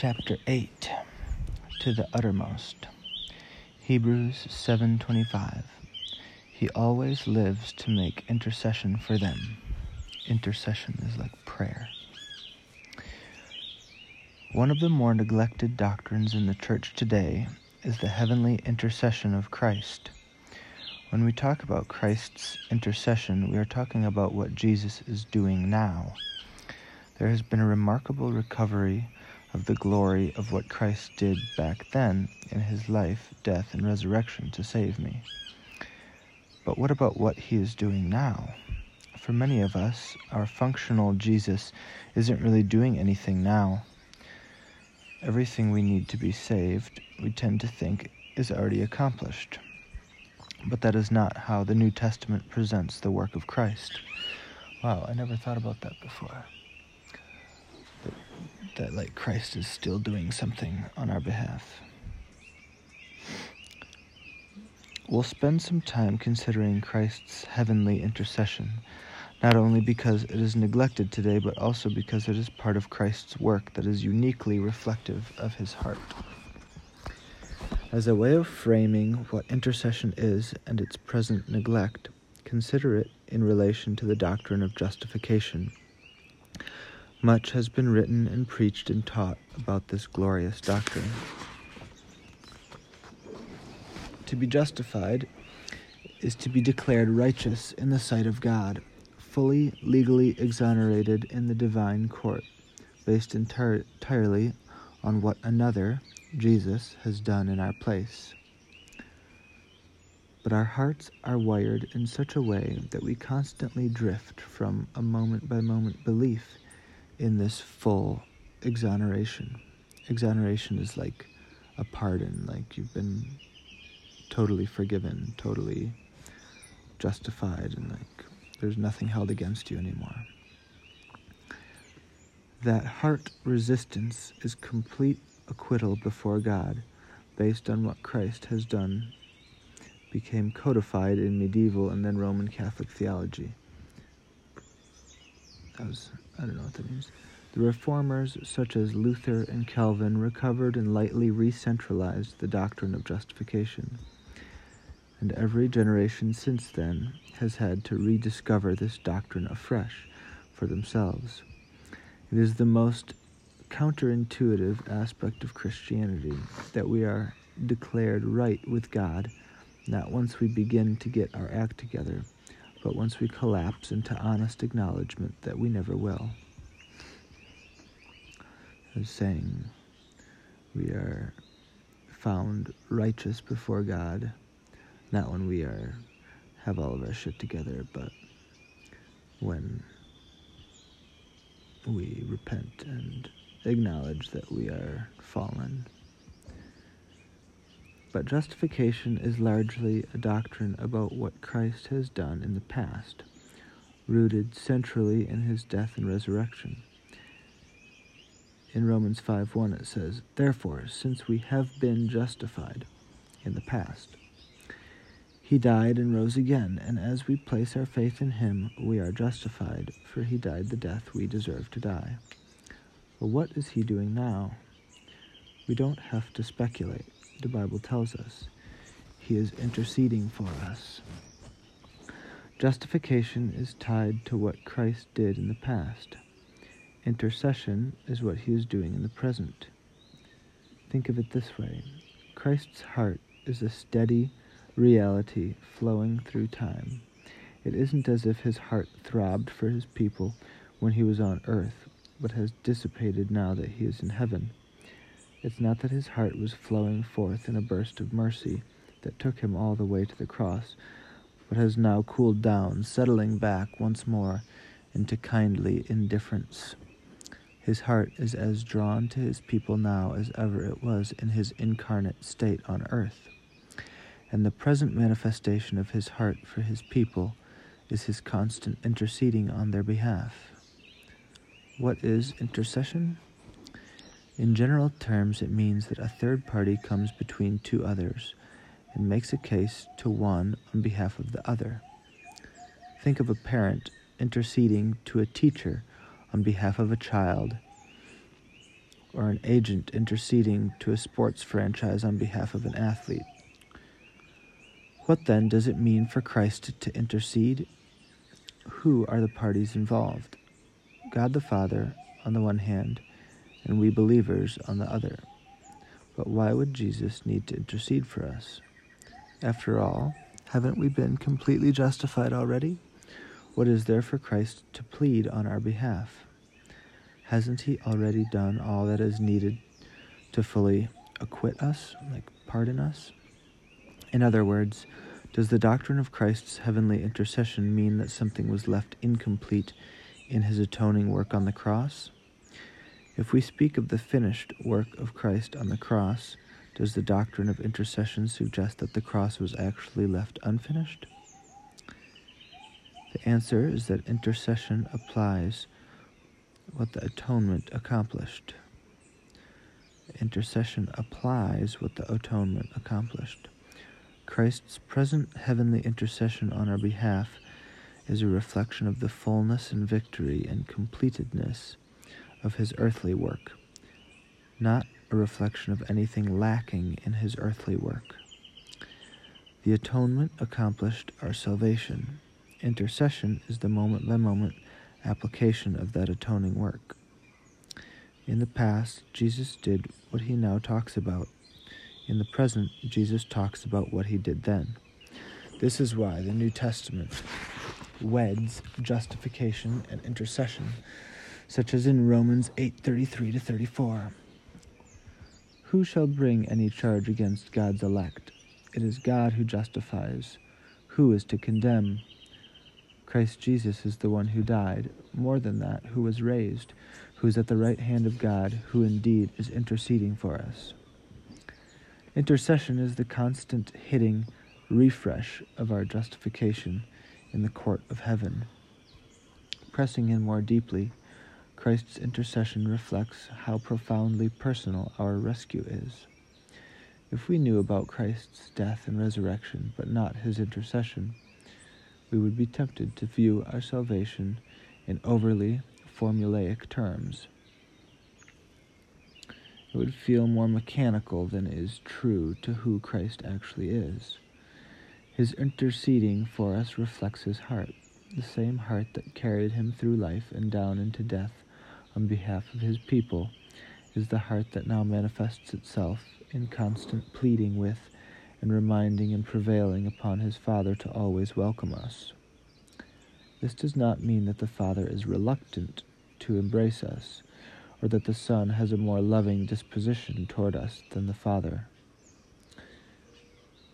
chapter 8 to the uttermost. Hebrews 7.25 he always lives to make intercession for them. Intercession is like prayer. One of the more neglected doctrines in the church today is the heavenly intercession of christ. When we talk about christ's intercession we are talking about what jesus is doing now. There has been a remarkable recovery of the glory of what Christ did back then in his life, death, and resurrection to save me. But what about what he is doing now? For many of us, our functional Jesus isn't really doing anything now. Everything we need to be saved, we tend to think, is already accomplished. But that is not how the New Testament presents the work of Christ. Wow, I never thought about that before that like Christ is still doing something on our behalf. We'll spend some time considering Christ's heavenly intercession, not only because it is neglected today, but also because it is part of Christ's work that is uniquely reflective of his heart. As a way of framing what intercession is and its present neglect, consider it in relation to the doctrine of justification. Much has been written and preached and taught about this glorious doctrine. To be justified is to be declared righteous in the sight of God, fully legally exonerated in the divine court, based entire, entirely on what another, Jesus, has done in our place. But our hearts are wired in such a way that we constantly drift from a moment by moment belief in this full exoneration. Exoneration is like a pardon, like you've been totally forgiven, totally justified, and like there's nothing held against you anymore. That heart resistance is complete acquittal before God based on what Christ has done became codified in medieval and then Roman Catholic theology. That was I don't know what that means. The reformers, such as Luther and Calvin, recovered and lightly re-centralized the doctrine of justification. And every generation since then has had to rediscover this doctrine afresh for themselves. It is the most counterintuitive aspect of Christianity that we are declared right with God not once we begin to get our act together but once we collapse into honest acknowledgement that we never will. As saying, we are found righteous before God, not when we are have all of our shit together, but when we repent and acknowledge that we are fallen. But justification is largely a doctrine about what Christ has done in the past, rooted centrally in his death and resurrection. In Romans 5:1 it says, "Therefore, since we have been justified in the past, he died and rose again, and as we place our faith in him, we are justified, for he died the death we deserve to die." But what is he doing now? We don't have to speculate the Bible tells us. He is interceding for us. Justification is tied to what Christ did in the past. Intercession is what he is doing in the present. Think of it this way Christ's heart is a steady reality flowing through time. It isn't as if his heart throbbed for his people when he was on earth, but has dissipated now that he is in heaven. It's not that his heart was flowing forth in a burst of mercy that took him all the way to the cross, but has now cooled down, settling back once more into kindly indifference. His heart is as drawn to his people now as ever it was in his incarnate state on earth. And the present manifestation of his heart for his people is his constant interceding on their behalf. What is intercession? In general terms, it means that a third party comes between two others and makes a case to one on behalf of the other. Think of a parent interceding to a teacher on behalf of a child or an agent interceding to a sports franchise on behalf of an athlete. What then does it mean for Christ to intercede? Who are the parties involved? God the Father on the one hand, and we believers on the other. But why would Jesus need to intercede for us? After all, haven't we been completely justified already? What is there for Christ to plead on our behalf? Hasn't he already done all that is needed to fully acquit us, like pardon us? In other words, does the doctrine of Christ's heavenly intercession mean that something was left incomplete in his atoning work on the cross? If we speak of the finished work of Christ on the cross, does the doctrine of intercession suggest that the cross was actually left unfinished? The answer is that intercession applies what the atonement accomplished. Intercession applies what the atonement accomplished. Christ's present heavenly intercession on our behalf is a reflection of the fullness and victory and completedness of his earthly work, not a reflection of anything lacking in his earthly work. The atonement accomplished our salvation. Intercession is the moment by moment application of that atoning work. In the past, Jesus did what he now talks about. In the present, Jesus talks about what he did then. This is why the New Testament weds justification and intercession such as in Romans 8:33 to 34. Who shall bring any charge against God's elect? It is God who justifies. Who is to condemn? Christ Jesus is the one who died, more than that, who was raised, who is at the right hand of God, who indeed is interceding for us. Intercession is the constant hitting refresh of our justification in the court of heaven. Pressing in more deeply, Christ's intercession reflects how profoundly personal our rescue is. If we knew about Christ's death and resurrection, but not his intercession, we would be tempted to view our salvation in overly formulaic terms. It would feel more mechanical than is true to who Christ actually is. His interceding for us reflects his heart, the same heart that carried him through life and down into death on behalf of his people is the heart that now manifests itself in constant pleading with and reminding and prevailing upon his Father to always welcome us. This does not mean that the Father is reluctant to embrace us, or that the Son has a more loving disposition toward us than the Father.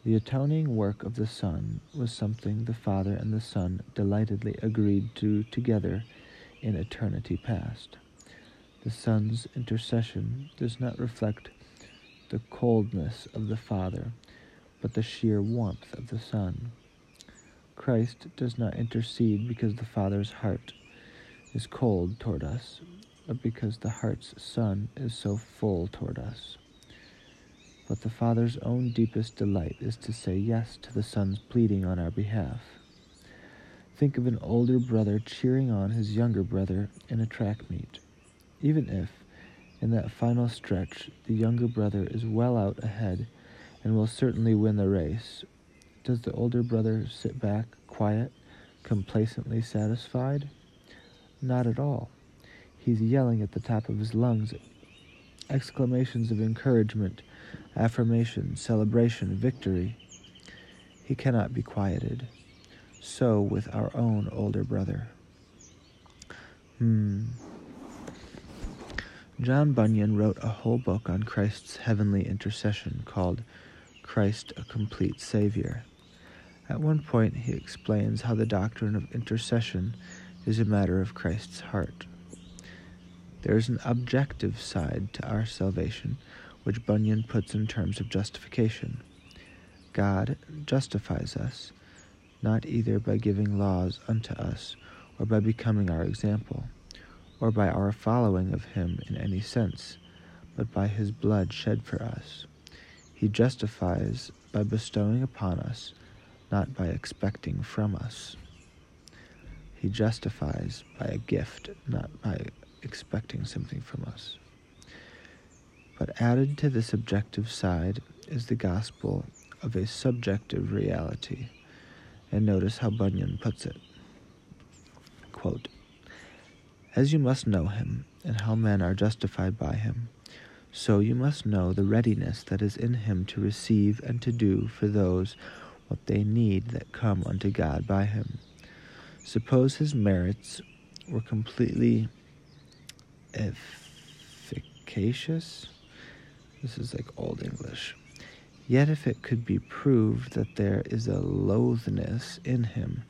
The atoning work of the Son was something the Father and the Son delightedly agreed to together in eternity past. The Son's intercession does not reflect the coldness of the Father, but the sheer warmth of the Son. Christ does not intercede because the Father's heart is cold toward us, but because the heart's Son is so full toward us. But the Father's own deepest delight is to say yes to the Son's pleading on our behalf. Think of an older brother cheering on his younger brother in a track meet. Even if, in that final stretch, the younger brother is well out ahead and will certainly win the race, does the older brother sit back, quiet, complacently satisfied? Not at all. He's yelling at the top of his lungs exclamations of encouragement, affirmation, celebration, victory. He cannot be quieted. So with our own older brother. Hmm. John Bunyan wrote a whole book on Christ's heavenly intercession called Christ a Complete Savior. At one point, he explains how the doctrine of intercession is a matter of Christ's heart. There is an objective side to our salvation, which Bunyan puts in terms of justification. God justifies us, not either by giving laws unto us or by becoming our example or by our following of him in any sense, but by his blood shed for us. He justifies by bestowing upon us, not by expecting from us. He justifies by a gift, not by expecting something from us. But added to this objective side is the gospel of a subjective reality. And notice how Bunyan puts it. Quote, As you must know him, and how men are justified by him, so you must know the readiness that is in him to receive and to do for those what they need that come unto God by him. Suppose his merits were completely efficacious. This is like Old English. Yet if it could be proved that there is a loathness in him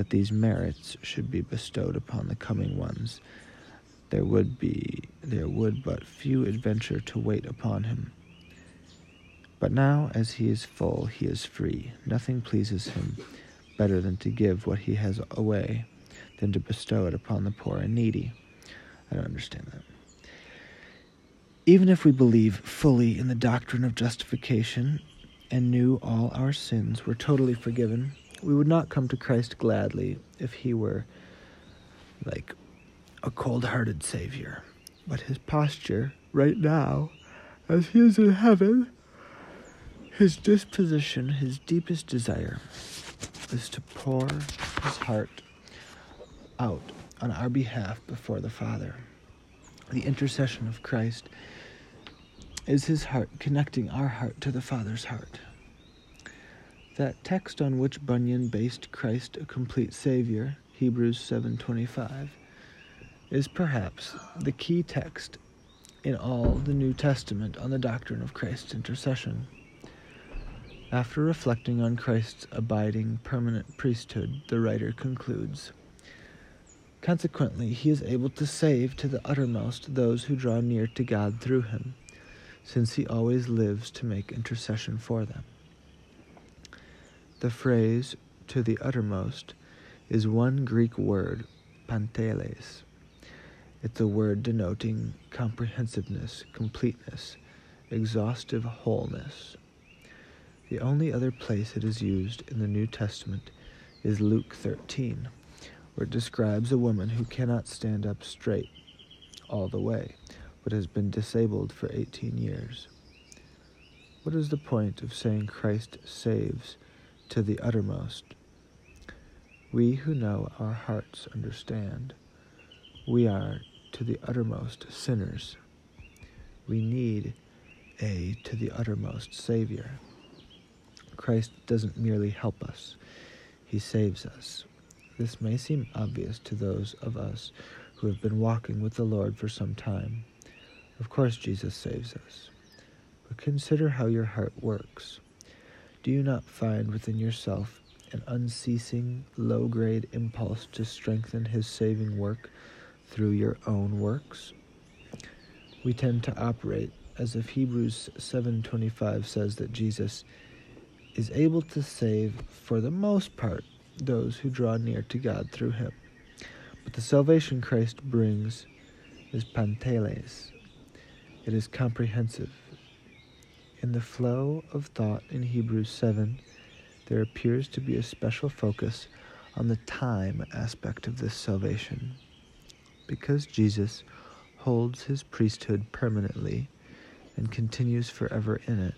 that these merits should be bestowed upon the coming ones, there would be there would but few adventure to wait upon him. But now as he is full, he is free. Nothing pleases him better than to give what he has away, than to bestow it upon the poor and needy. I don't understand that. Even if we believe fully in the doctrine of justification and knew all our sins were totally forgiven, we would not come to Christ gladly if he were like a cold hearted Savior. But his posture right now, as he is in heaven, his disposition, his deepest desire, is to pour his heart out on our behalf before the Father. The intercession of Christ is his heart connecting our heart to the Father's heart. That text on which Bunyan based Christ a complete Savior, Hebrews 7:25, is perhaps the key text in all the New Testament on the doctrine of Christ's intercession. After reflecting on Christ's abiding permanent priesthood, the writer concludes Consequently, he is able to save to the uttermost those who draw near to God through him, since he always lives to make intercession for them. The phrase, to the uttermost, is one Greek word, panteles. It's a word denoting comprehensiveness, completeness, exhaustive wholeness. The only other place it is used in the New Testament is Luke 13, where it describes a woman who cannot stand up straight all the way, but has been disabled for 18 years. What is the point of saying Christ saves to the uttermost? We who know our hearts understand. We are to the uttermost sinners. We need a to the uttermost Savior. Christ doesn't merely help us, He saves us. This may seem obvious to those of us who have been walking with the Lord for some time. Of course, Jesus saves us. But consider how your heart works. Do you not find within yourself an unceasing, low grade impulse to strengthen His saving work through your own works? We tend to operate as if Hebrews 7:25 says that Jesus is able to save, for the most part, those who draw near to God through him. But the salvation Christ brings is panteles. It is comprehensive. In the flow of thought in Hebrews 7, there appears to be a special focus on the time aspect of this salvation. Because Jesus holds his priesthood permanently and continues forever in it,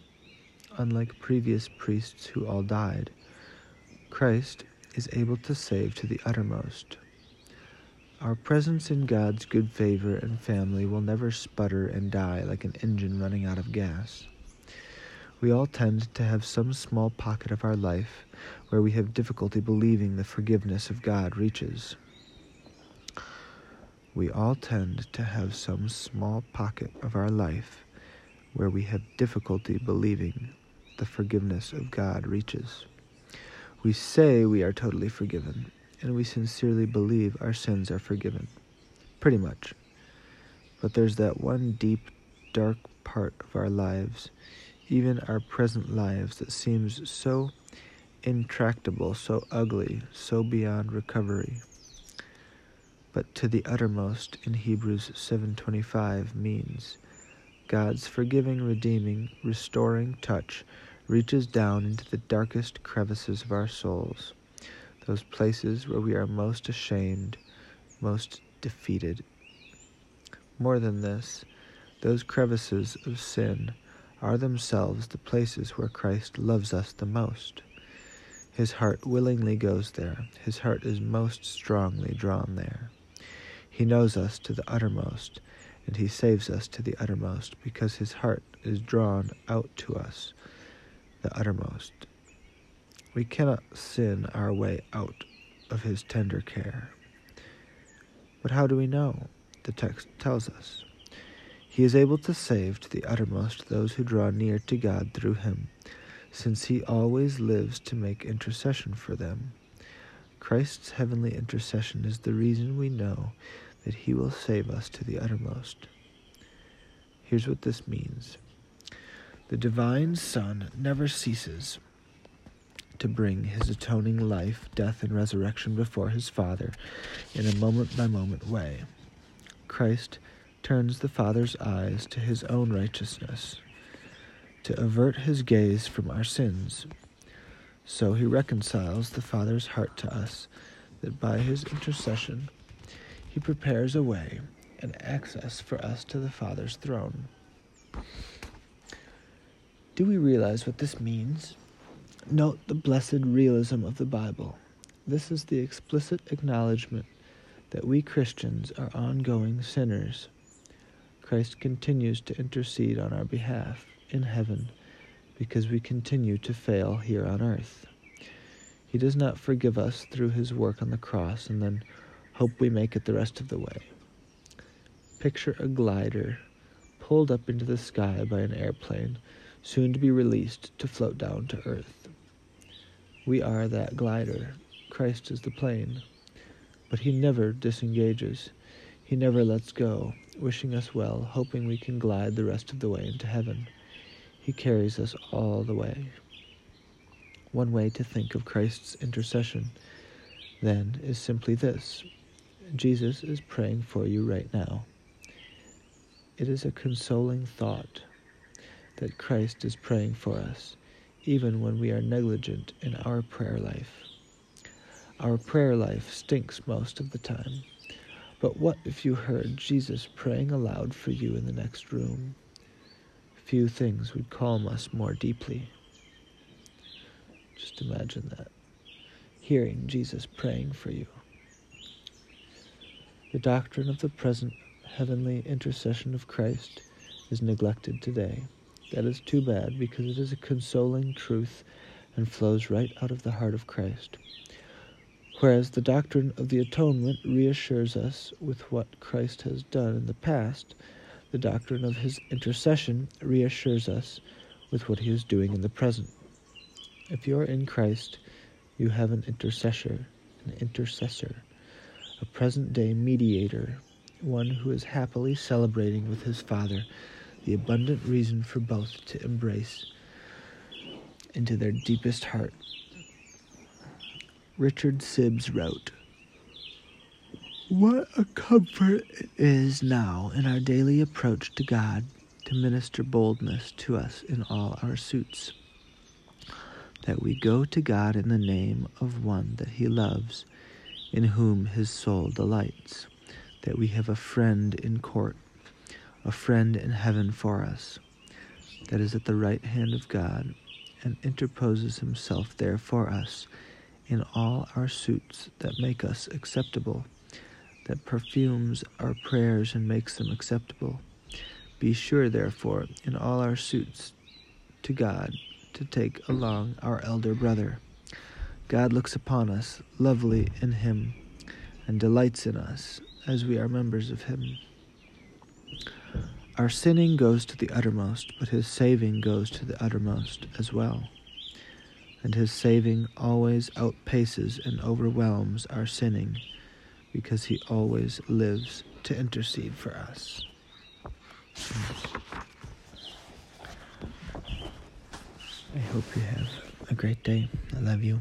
unlike previous priests who all died, Christ is able to save to the uttermost. Our presence in God's good favor and family will never sputter and die like an engine running out of gas. We all tend to have some small pocket of our life where we have difficulty believing the forgiveness of God reaches. We all tend to have some small pocket of our life where we have difficulty believing the forgiveness of God reaches. We say we are totally forgiven, and we sincerely believe our sins are forgiven. Pretty much. But there's that one deep, dark part of our lives, even our present lives, that seems so intractable, so ugly, so beyond recovery. But to the uttermost in Hebrews 7:25 means God's forgiving, redeeming, restoring touch reaches down into the darkest crevices of our souls, those places where we are most ashamed, most defeated. More than this, Those crevices of sin are themselves the places where Christ loves us the most. His heart willingly goes there. His heart is most strongly drawn there. He knows us to the uttermost, and he saves us to the uttermost, because his heart is drawn out to us, the uttermost. We cannot sin our way out of his tender care. But how do we know? The text tells us. He is able to save to the uttermost those who draw near to God through him since he always lives to make intercession for them. Christ's heavenly intercession is the reason we know that he will save us to the uttermost. Here's what this means the divine Son never ceases to bring his atoning life, death, and resurrection before his Father in a moment by moment way. Christ turns the Father's eyes to his own righteousness to avert his gaze from our sins. So he reconciles the Father's heart to us, that by his intercession he prepares a way and access for us to the Father's throne. Do we realize what this means? Note the blessed realism of the Bible. This is the explicit acknowledgement that we Christians are ongoing sinners. Christ continues to intercede on our behalf in heaven because we continue to fail here on earth. He does not forgive us through his work on the cross and then hope we make it the rest of the way. Picture a glider pulled up into the sky by an airplane, soon to be released to float down to earth. We are that glider. Christ is the plane. But he never disengages. He never lets go, wishing us well, hoping we can glide the rest of the way into heaven. He carries us all the way. One way to think of Christ's intercession, then, is simply this Jesus is praying for you right now. It is a consoling thought that Christ is praying for us, even when we are negligent in our prayer life. Our prayer life stinks most of the time. But what if you heard Jesus praying aloud for you in the next room? Few things would calm us more deeply. Just imagine that. Hearing Jesus praying for you. The doctrine of the present heavenly intercession of Christ is neglected today. That is too bad because it is a consoling truth and flows right out of the heart of Christ. Whereas the doctrine of the atonement reassures us with what Christ has done in the past the doctrine of his intercession reassures us with what he is doing in the present. If you are in Christ, you have an intercessor, an intercessor, a present day mediator, one who is happily celebrating with his Father the abundant reason for both to embrace into their deepest heart. Richard Sibbes wrote, what a comfort it is now in our daily approach to God to minister boldness to us in all our suits. That we go to God in the name of one that He loves, in whom His soul delights. That we have a friend in court, a friend in heaven for us, that is at the right hand of God, and interposes Himself there for us in all our suits that make us acceptable that perfumes our prayers and makes them acceptable. Be sure, therefore, in all our suits to God to take along our elder brother. God looks upon us, lovely in him, and delights in us, as we are members of him. Our sinning goes to the uttermost, but his saving goes to the uttermost as well. And his saving always outpaces and overwhelms our sinning because he always lives to intercede for us. I hope you have a great day. I love you.